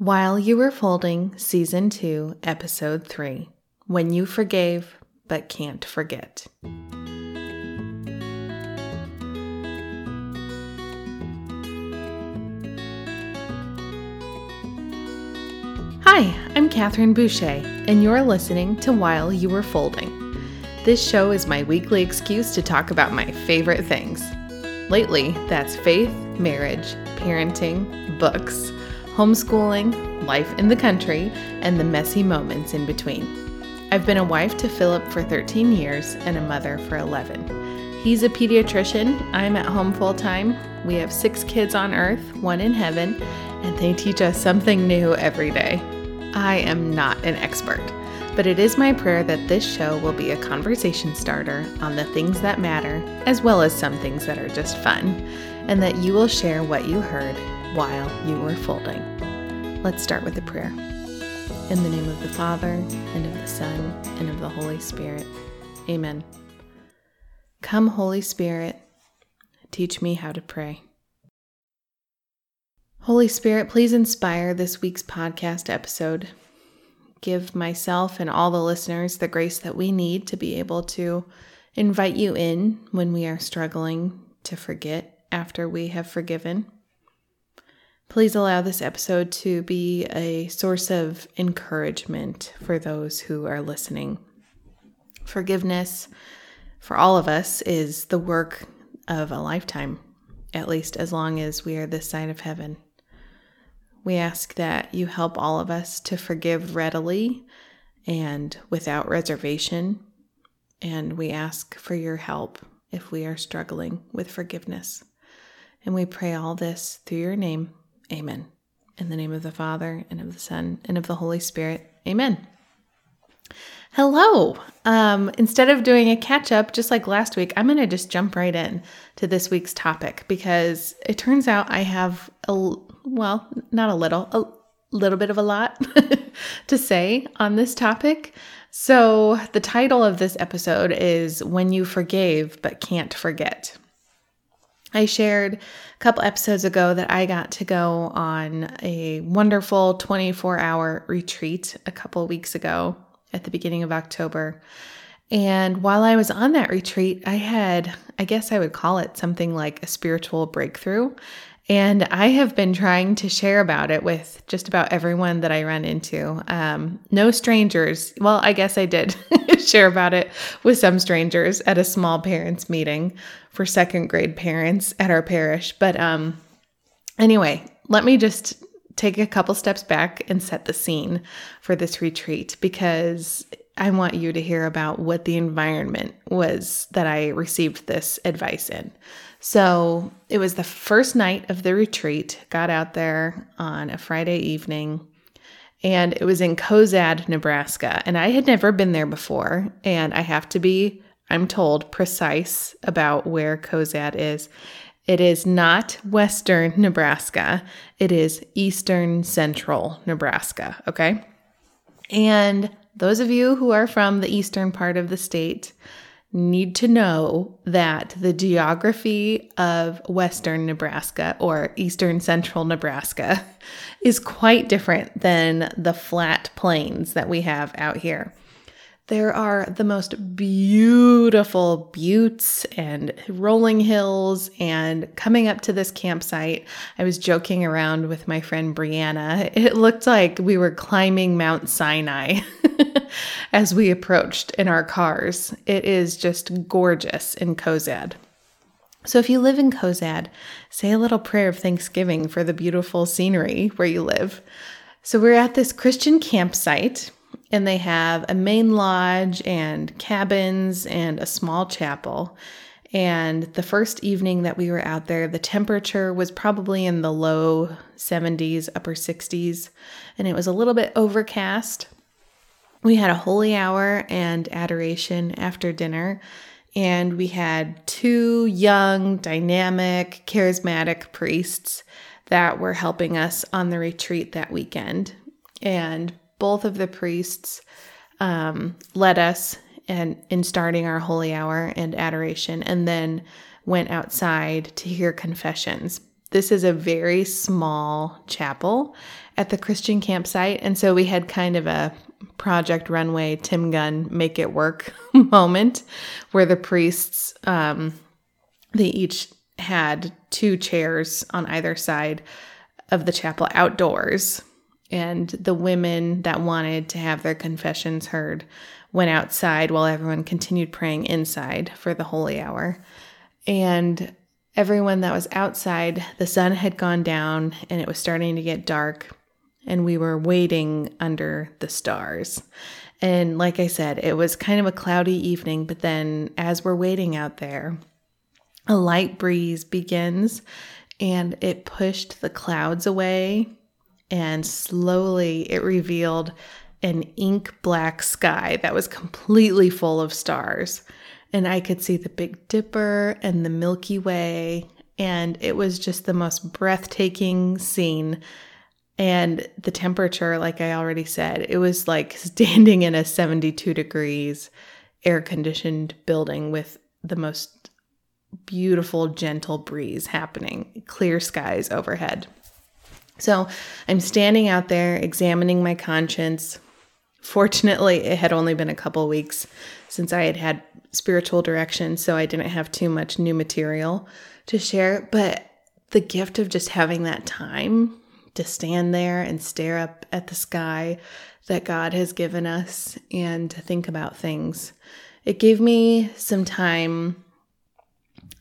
While You Were Folding, Season 2, Episode 3 When You Forgave But Can't Forget. Hi, I'm Catherine Boucher, and you're listening to While You Were Folding. This show is my weekly excuse to talk about my favorite things. Lately, that's faith, marriage, parenting, books homeschooling, life in the country, and the messy moments in between. I've been a wife to Philip for 13 years and a mother for 11. He's a pediatrician. I'm at home full time. We have six kids on earth, one in heaven, and they teach us something new every day. I am not an expert, but it is my prayer that this show will be a conversation starter on the things that matter, as well as some things that are just fun, and that you will share what you heard while you were folding. Let's start with a prayer. In the name of the Father, and of the Son, and of the Holy Spirit. Amen. Come, Holy Spirit, teach me how to pray. Holy Spirit, please inspire this week's podcast episode. Give myself and all the listeners the grace that we need to be able to invite you in when we are struggling to forget after we have forgiven. Please allow this episode to be a source of encouragement for those who are listening. Forgiveness for all of us is the work of a lifetime, at least as long as we are this side of heaven. We ask that you help all of us to forgive readily and without reservation. And we ask for your help if we are struggling with forgiveness. And we pray all this through your name. Amen. In the name of the Father, and of the Son, and of the Holy Spirit. Amen. Hello. Um, instead of doing a catch up, just like last week, I'm going to just jump right in to this week's topic because it turns out I have a, well, not a little, a little bit of a lot to say on this topic. So, the title of this episode is When You Forgave But Can't Forget. I shared a couple episodes ago that I got to go on a wonderful 24 hour retreat a couple weeks ago at the beginning of October. And while I was on that retreat, I had, I guess I would call it something like a spiritual breakthrough. And I have been trying to share about it with just about everyone that I run into. Um, no strangers. Well, I guess I did share about it with some strangers at a small parents meeting for second grade parents at our parish. But um, anyway, let me just take a couple steps back and set the scene for this retreat because I want you to hear about what the environment was that I received this advice in. So it was the first night of the retreat, got out there on a Friday evening, and it was in Cozad, Nebraska. And I had never been there before, and I have to be, I'm told, precise about where Cozad is. It is not western Nebraska, it is eastern central Nebraska, okay? And those of you who are from the eastern part of the state, need to know that the geography of western Nebraska or eastern central Nebraska is quite different than the flat plains that we have out here. There are the most beautiful buttes and rolling hills. And coming up to this campsite, I was joking around with my friend Brianna. It looked like we were climbing Mount Sinai as we approached in our cars. It is just gorgeous in Cozad. So, if you live in Cozad, say a little prayer of thanksgiving for the beautiful scenery where you live. So, we're at this Christian campsite and they have a main lodge and cabins and a small chapel. And the first evening that we were out there, the temperature was probably in the low 70s, upper 60s, and it was a little bit overcast. We had a holy hour and adoration after dinner, and we had two young, dynamic, charismatic priests that were helping us on the retreat that weekend. And both of the priests um, led us and in starting our holy hour and adoration, and then went outside to hear confessions. this is a very small chapel at the Christian campsite. And so we had kind of a Project Runway, Tim Gunn, make it work moment where the priests, um, they each had two chairs on either side of the chapel outdoors. And the women that wanted to have their confessions heard went outside while everyone continued praying inside for the holy hour. And everyone that was outside, the sun had gone down and it was starting to get dark, and we were waiting under the stars. And like I said, it was kind of a cloudy evening, but then as we're waiting out there, a light breeze begins and it pushed the clouds away, and slowly it revealed an ink black sky that was completely full of stars. And I could see the Big Dipper and the Milky Way, and it was just the most breathtaking scene. And the temperature, like I already said, it was like standing in a 72 degrees air conditioned building with the most beautiful, gentle breeze happening, clear skies overhead. So I'm standing out there examining my conscience. Fortunately, it had only been a couple weeks since I had had spiritual direction, so I didn't have too much new material to share. But the gift of just having that time to stand there and stare up at the sky that God has given us and to think about things, it gave me some time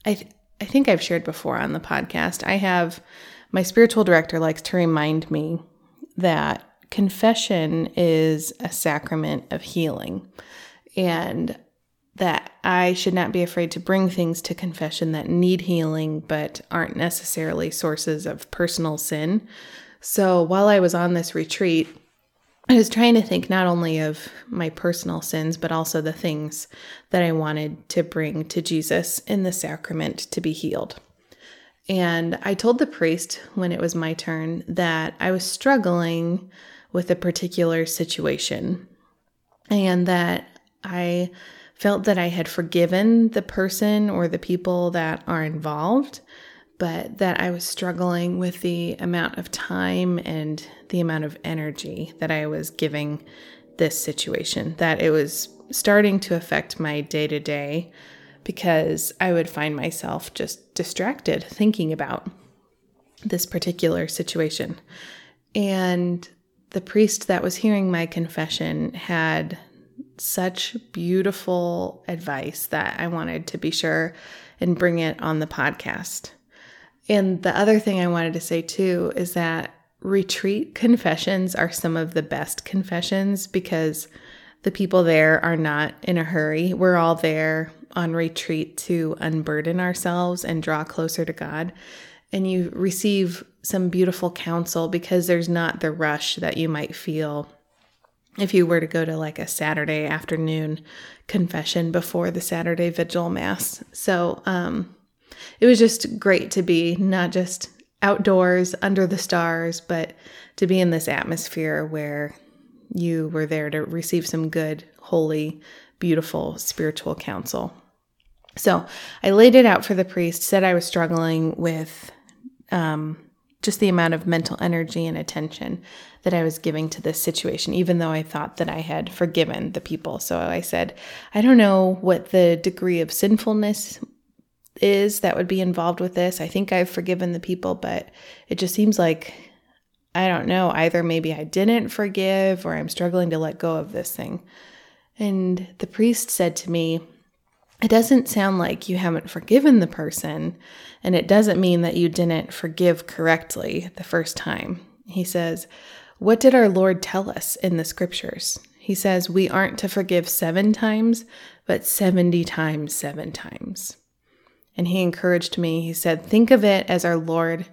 I th- I think I've shared before on the podcast. I have my spiritual director likes to remind me that confession is a sacrament of healing and that I should not be afraid to bring things to confession that need healing but aren't necessarily sources of personal sin. So while I was on this retreat, I was trying to think not only of my personal sins, but also the things that I wanted to bring to Jesus in the sacrament to be healed. And I told the priest when it was my turn that I was struggling with a particular situation and that I felt that I had forgiven the person or the people that are involved, but that I was struggling with the amount of time and the amount of energy that I was giving this situation, that it was starting to affect my day to day because I would find myself just distracted thinking about this particular situation. And the priest that was hearing my confession had such beautiful advice that I wanted to be sure and bring it on the podcast. And the other thing I wanted to say too is that retreat confessions are some of the best confessions because the people there are not in a hurry. We're all there on retreat to unburden ourselves and draw closer to God. And you receive some beautiful counsel because there's not the rush that you might feel if you were to go to like a Saturday afternoon confession before the Saturday vigil mass. So, um, it was just great to be not just outdoors under the stars, but to be in this atmosphere where you were there to receive some good, holy, beautiful spiritual counsel. So I laid it out for the priest, said I was struggling with um, just the amount of mental energy and attention that I was giving to this situation, even though I thought that I had forgiven the people. So I said, I don't know what the degree of sinfulness is that would be involved with this. I think I've forgiven the people, but it just seems like I don't know, either maybe I didn't forgive or I'm struggling to let go of this thing. And the priest said to me, It doesn't sound like you haven't forgiven the person, and it doesn't mean that you didn't forgive correctly the first time. He says, What did our Lord tell us in the scriptures? He says, We aren't to forgive seven times, but 70 times seven times. And he encouraged me. He said, Think of it as our Lord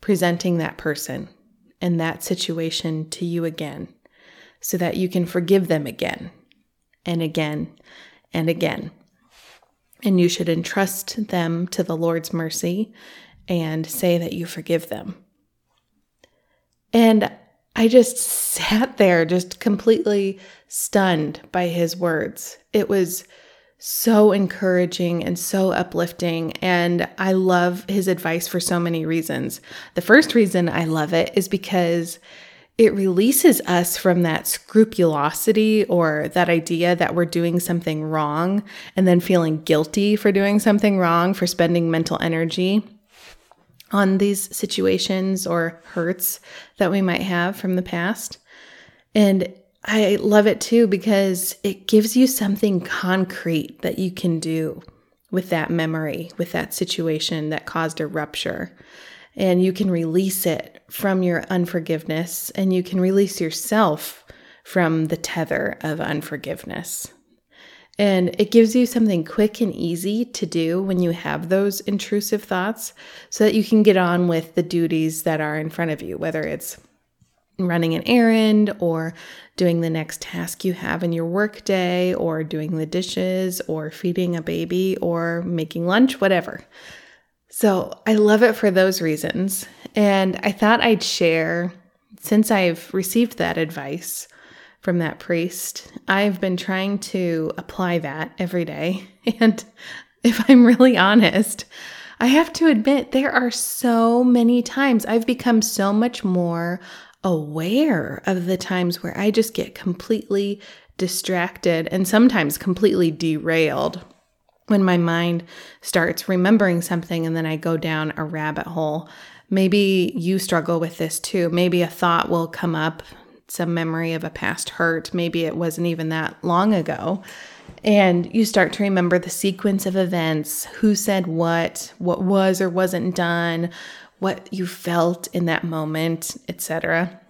presenting that person and that situation to you again so that you can forgive them again and again and again. And you should entrust them to the Lord's mercy and say that you forgive them. And I just sat there, just completely stunned by his words. It was so encouraging and so uplifting. And I love his advice for so many reasons. The first reason I love it is because it releases us from that scrupulosity or that idea that we're doing something wrong and then feeling guilty for doing something wrong, for spending mental energy on these situations or hurts that we might have from the past. And I love it too because it gives you something concrete that you can do with that memory, with that situation that caused a rupture. And you can release it from your unforgiveness and you can release yourself from the tether of unforgiveness. And it gives you something quick and easy to do when you have those intrusive thoughts so that you can get on with the duties that are in front of you, whether it's running an errand or doing the next task you have in your workday or doing the dishes or feeding a baby or making lunch, whatever. So I love it for those reasons. And I thought I'd share, since I've received that advice from that priest, I've been trying to apply that every day. And if I'm really honest, I have to admit, there are so many times I've become so much more aware of the times where I just get completely distracted and sometimes completely derailed when my mind starts remembering something and then I go down a rabbit hole. Maybe you struggle with this too. Maybe a thought will come up, some memory of a past hurt. Maybe it wasn't even that long ago. And you start to remember the sequence of events, who said what, what was or wasn't done, what you felt in that moment, etc.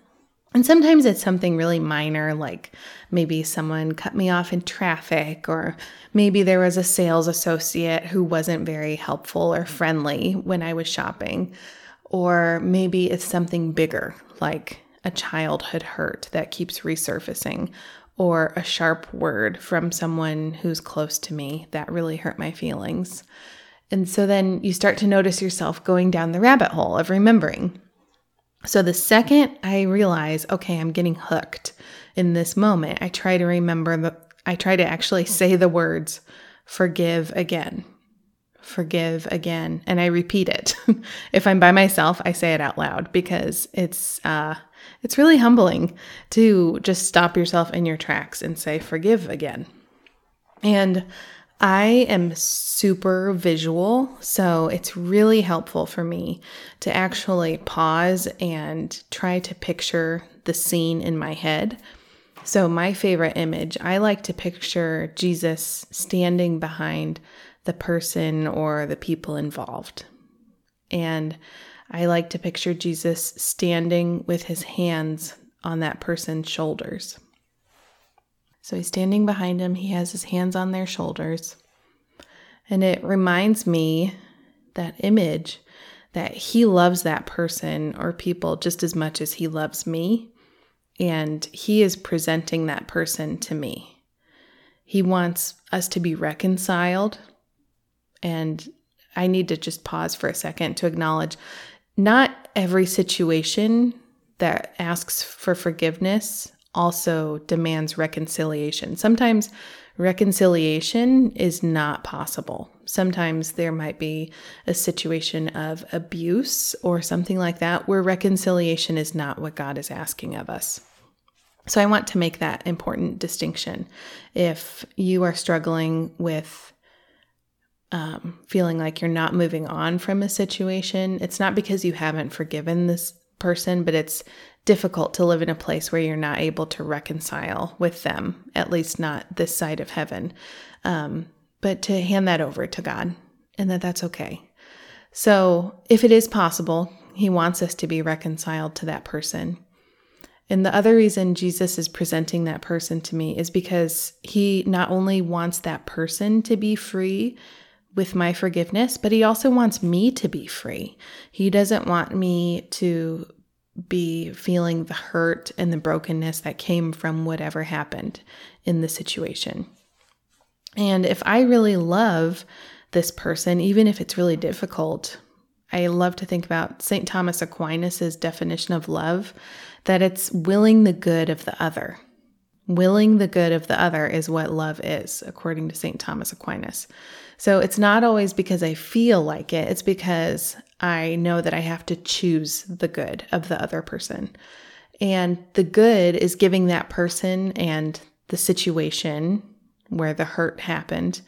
And sometimes it's something really minor, like maybe someone cut me off in traffic, or maybe there was a sales associate who wasn't very helpful or friendly when I was shopping. Or maybe it's something bigger, like a childhood hurt that keeps resurfacing, or a sharp word from someone who's close to me that really hurt my feelings. And so then you start to notice yourself going down the rabbit hole of remembering. So the second I realize, okay, I'm getting hooked in this moment, I try to remember the, I try to actually say the words, forgive again, forgive again. And I repeat it. if I'm by myself, I say it out loud because it's, uh, it's really humbling to just stop yourself in your tracks and say, forgive again. And I am super visual, so it's really helpful for me to actually pause and try to picture the scene in my head. So, my favorite image, I like to picture Jesus standing behind the person or the people involved. And I like to picture Jesus standing with his hands on that person's shoulders. So he's standing behind him, he has his hands on their shoulders. And it reminds me that image that he loves that person or people just as much as he loves me. And he is presenting that person to me. He wants us to be reconciled. And I need to just pause for a second to acknowledge not every situation that asks for forgiveness also demands reconciliation. Sometimes reconciliation is not possible. Sometimes there might be a situation of abuse or something like that where reconciliation is not what God is asking of us. So I want to make that important distinction. If you are struggling with um, feeling like you're not moving on from a situation, it's not because you haven't forgiven this person, but it's difficult to live in a place where you're not able to reconcile with them, at least not this side of heaven. Um, but to hand that over to God and that that's okay. So, if it is possible, He wants us to be reconciled to that person. And the other reason Jesus is presenting that person to me is because He not only wants that person to be free with my forgiveness, but He also wants me to be free. He doesn't want me to be feeling the hurt and the brokenness that came from whatever happened in the situation. And if I really love this person, even if it's really difficult, I love to think about St. Thomas Aquinas' definition of love that it's willing the good of the other. Willing the good of the other is what love is, according to St. Thomas Aquinas. So it's not always because I feel like it, it's because I know that I have to choose the good of the other person. And the good is giving that person and the situation where the hurt happened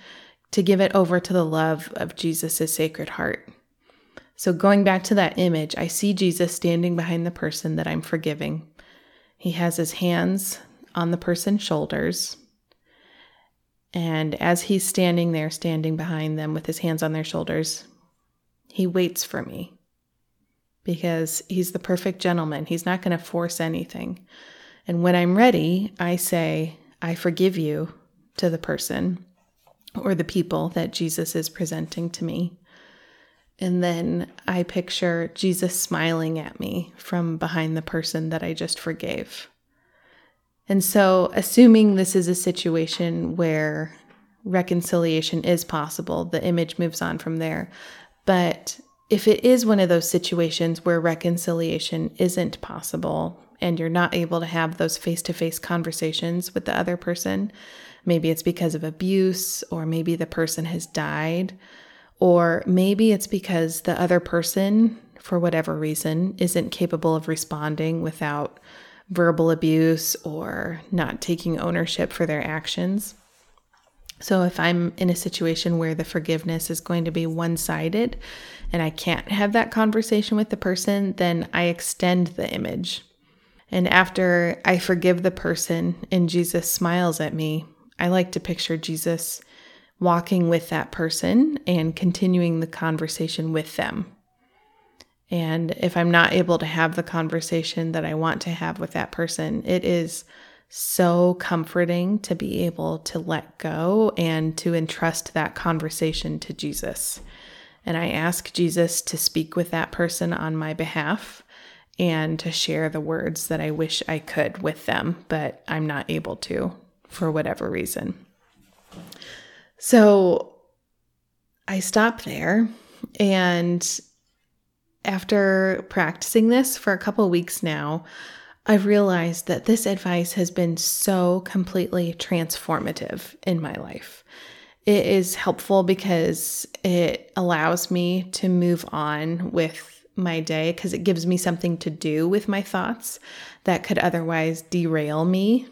to give it over to the love of Jesus' sacred heart. So, going back to that image, I see Jesus standing behind the person that I'm forgiving. He has his hands on the person's shoulders. And as he's standing there, standing behind them with his hands on their shoulders, he waits for me because he's the perfect gentleman. He's not going to force anything. And when I'm ready, I say, I forgive you to the person or the people that Jesus is presenting to me. And then I picture Jesus smiling at me from behind the person that I just forgave. And so, assuming this is a situation where reconciliation is possible, the image moves on from there. But if it is one of those situations where reconciliation isn't possible and you're not able to have those face to face conversations with the other person, maybe it's because of abuse, or maybe the person has died, or maybe it's because the other person, for whatever reason, isn't capable of responding without verbal abuse or not taking ownership for their actions. So, if I'm in a situation where the forgiveness is going to be one sided and I can't have that conversation with the person, then I extend the image. And after I forgive the person and Jesus smiles at me, I like to picture Jesus walking with that person and continuing the conversation with them. And if I'm not able to have the conversation that I want to have with that person, it is so comforting to be able to let go and to entrust that conversation to Jesus. And I ask Jesus to speak with that person on my behalf and to share the words that I wish I could with them, but I'm not able to for whatever reason. So I stop there and after practicing this for a couple weeks now, I've realized that this advice has been so completely transformative in my life. It is helpful because it allows me to move on with my day because it gives me something to do with my thoughts that could otherwise derail me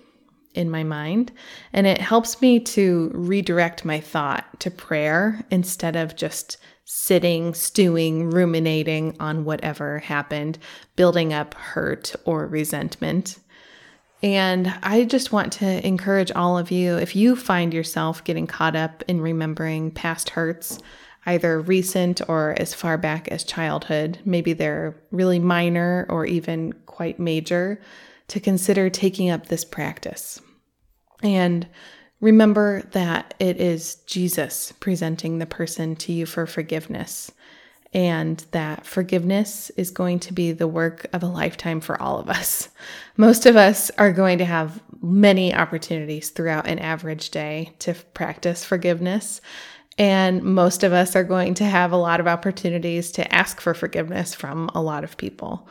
in my mind. And it helps me to redirect my thought to prayer instead of just sitting, stewing, ruminating on whatever happened, building up hurt or resentment. And I just want to encourage all of you if you find yourself getting caught up in remembering past hurts, either recent or as far back as childhood, maybe they're really minor or even quite major, to consider taking up this practice. And remember that it is Jesus presenting the person to you for forgiveness, and that forgiveness is going to be the work of a lifetime for all of us. Most of us are going to have many opportunities throughout an average day to practice forgiveness. And most of us are going to have a lot of opportunities to ask for forgiveness from a lot of people.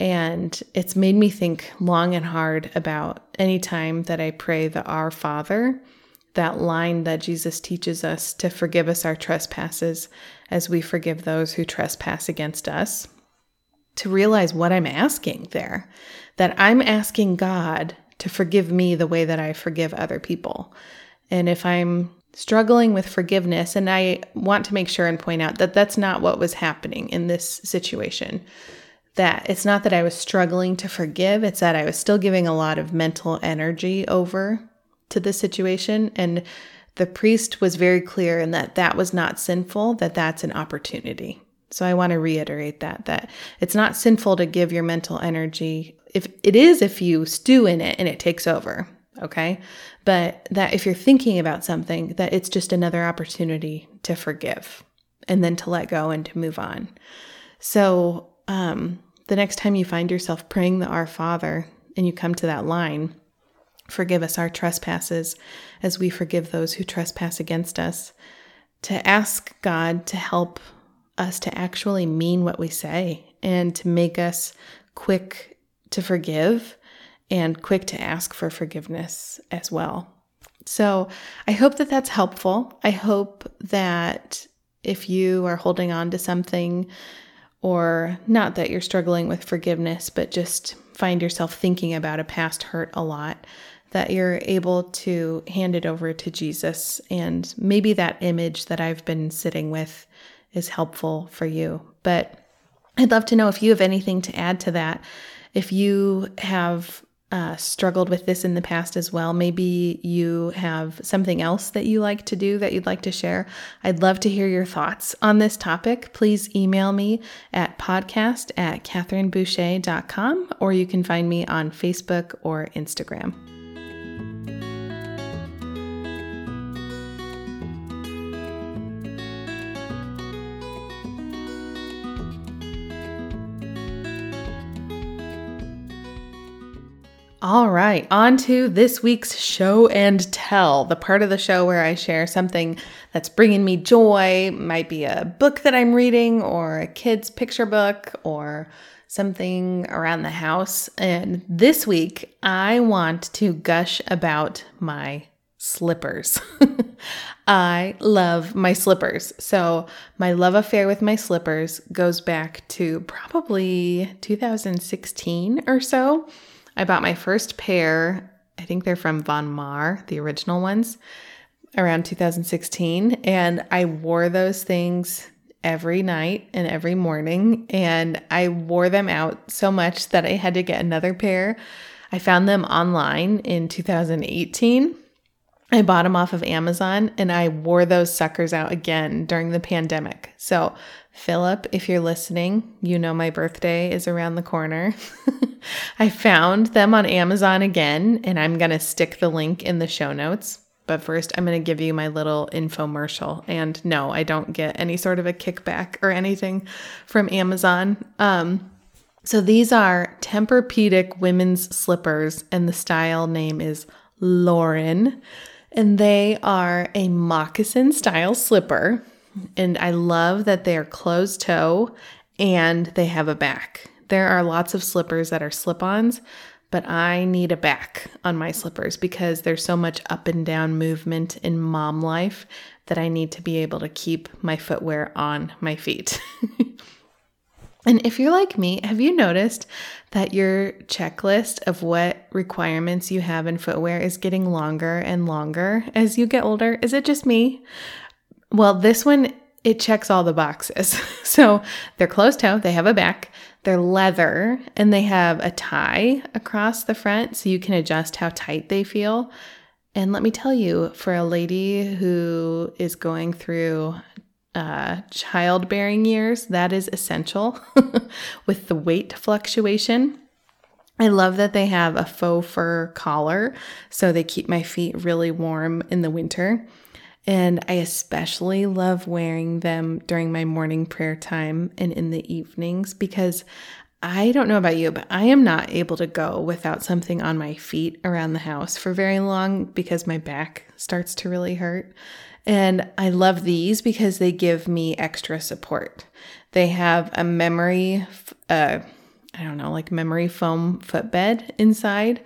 And it's made me think long and hard about any time that I pray the Our Father, that line that Jesus teaches us to forgive us our trespasses as we forgive those who trespass against us. To realize what I'm asking there, that I'm asking God to forgive me the way that I forgive other people. And if I'm struggling with forgiveness, and I want to make sure and point out that that's not what was happening in this situation that it's not that I was struggling to forgive, it's that I was still giving a lot of mental energy over to the situation. And the priest was very clear in that that was not sinful, that that's an opportunity. So I want to reiterate that that it's not sinful to give your mental energy. If it is if you stew in it and it takes over, okay? But that if you're thinking about something that it's just another opportunity to forgive and then to let go and to move on. So um, the next time you find yourself praying the Our Father and you come to that line, forgive us our trespasses as we forgive those who trespass against us, to ask God to help us to actually mean what we say and to make us quick to forgive and quick to ask for forgiveness as well. So I hope that that's helpful. I hope that if you are holding on to something, or not that you're struggling with forgiveness, but just find yourself thinking about a past hurt a lot, that you're able to hand it over to Jesus. And maybe that image that I've been sitting with is helpful for you. But I'd love to know if you have anything to add to that. If you have uh, struggled with this in the past as well. Maybe you have something else that you like to do that you'd like to share. I'd love to hear your thoughts on this topic. Please email me at podcast at catherineboucher.com or you can find me on Facebook or Instagram. All right, on to this week's show and tell, the part of the show where I share something that's bringing me joy. Might be a book that I'm reading, or a kid's picture book, or something around the house. And this week, I want to gush about my slippers. I love my slippers. So, my love affair with my slippers goes back to probably 2016 or so. I bought my first pair. I think they're from Von Maur, the original ones, around 2016. And I wore those things every night and every morning. And I wore them out so much that I had to get another pair. I found them online in 2018 I bought them off of Amazon and I wore those suckers out again during the pandemic. So, Philip, if you're listening, you know my birthday is around the corner. I found them on Amazon again and I'm going to stick the link in the show notes. But first, I'm going to give you my little infomercial. And no, I don't get any sort of a kickback or anything from Amazon. Um, so these are Tempur-Pedic women's slippers, and the style name is Lauren and they are a moccasin style slipper. And I love that they're closed toe and they have a back. There are lots of slippers that are slip ons, but I need a back on my slippers because there's so much up and down movement in mom life that I need to be able to keep my footwear on my feet. And if you're like me, have you noticed that your checklist of what requirements you have in footwear is getting longer and longer as you get older? Is it just me? Well, this one, it checks all the boxes. So they're closed toe, they have a back, they're leather, and they have a tie across the front so you can adjust how tight they feel. And let me tell you, for a lady who is going through uh, childbearing years, that is essential with the weight fluctuation. I love that they have a faux fur collar, so they keep my feet really warm in the winter. And I especially love wearing them during my morning prayer time and in the evenings because I don't know about you, but I am not able to go without something on my feet around the house for very long because my back starts to really hurt. And I love these because they give me extra support. They have a memory, uh, I don't know, like memory foam footbed inside,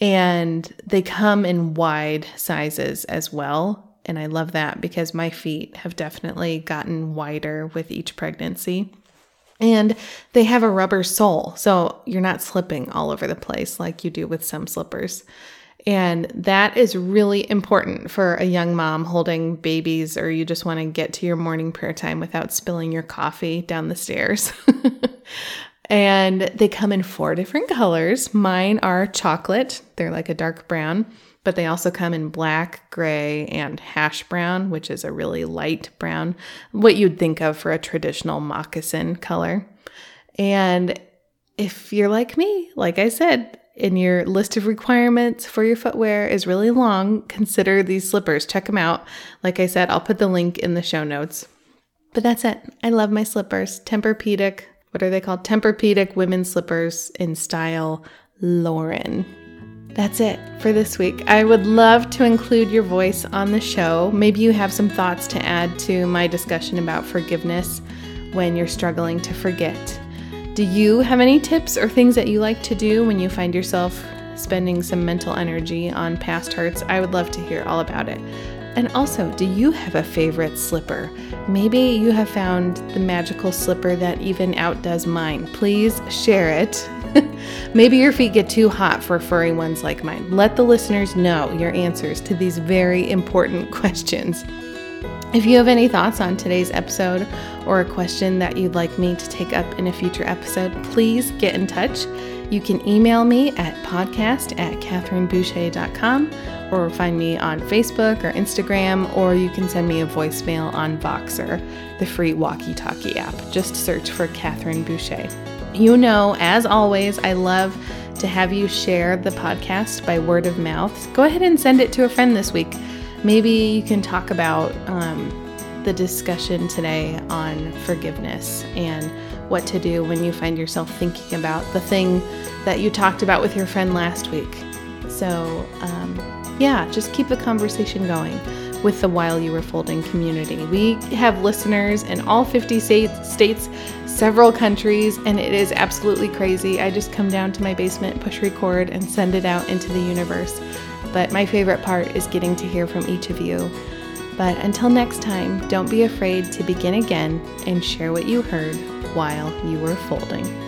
and they come in wide sizes as well. And I love that because my feet have definitely gotten wider with each pregnancy. And they have a rubber sole, so you're not slipping all over the place like you do with some slippers. And that is really important for a young mom holding babies, or you just want to get to your morning prayer time without spilling your coffee down the stairs. and they come in four different colors. Mine are chocolate, they're like a dark brown, but they also come in black, gray, and hash brown, which is a really light brown, what you'd think of for a traditional moccasin color. And if you're like me, like I said, and your list of requirements for your footwear is really long, consider these slippers. Check them out. Like I said, I'll put the link in the show notes. But that's it. I love my slippers. Tempur-Pedic. What are they called? Tempur-Pedic women's slippers in style Lauren. That's it for this week. I would love to include your voice on the show. Maybe you have some thoughts to add to my discussion about forgiveness when you're struggling to forget. Do you have any tips or things that you like to do when you find yourself spending some mental energy on past hurts, I would love to hear all about it. And also, do you have a favorite slipper? Maybe you have found the magical slipper that even outdoes mine. Please share it. Maybe your feet get too hot for furry ones like mine. Let the listeners know your answers to these very important questions. If you have any thoughts on today's episode or a question that you'd like me to take up in a future episode, please get in touch. You can email me at podcast at catherineboucher.com or find me on Facebook or Instagram, or you can send me a voicemail on Voxer, the free walkie talkie app. Just search for Catherine Boucher. You know, as always, I love to have you share the podcast by word of mouth. Go ahead and send it to a friend this week. Maybe you can talk about um, the discussion today on forgiveness and what to do when you find yourself thinking about the thing that you talked about with your friend last week. So, um, yeah, just keep the conversation going with the While You Were Folding community. We have listeners in all 50 states, states, several countries, and it is absolutely crazy. I just come down to my basement, push record, and send it out into the universe. But my favorite part is getting to hear from each of you. But until next time, don't be afraid to begin again and share what you heard while you were folding.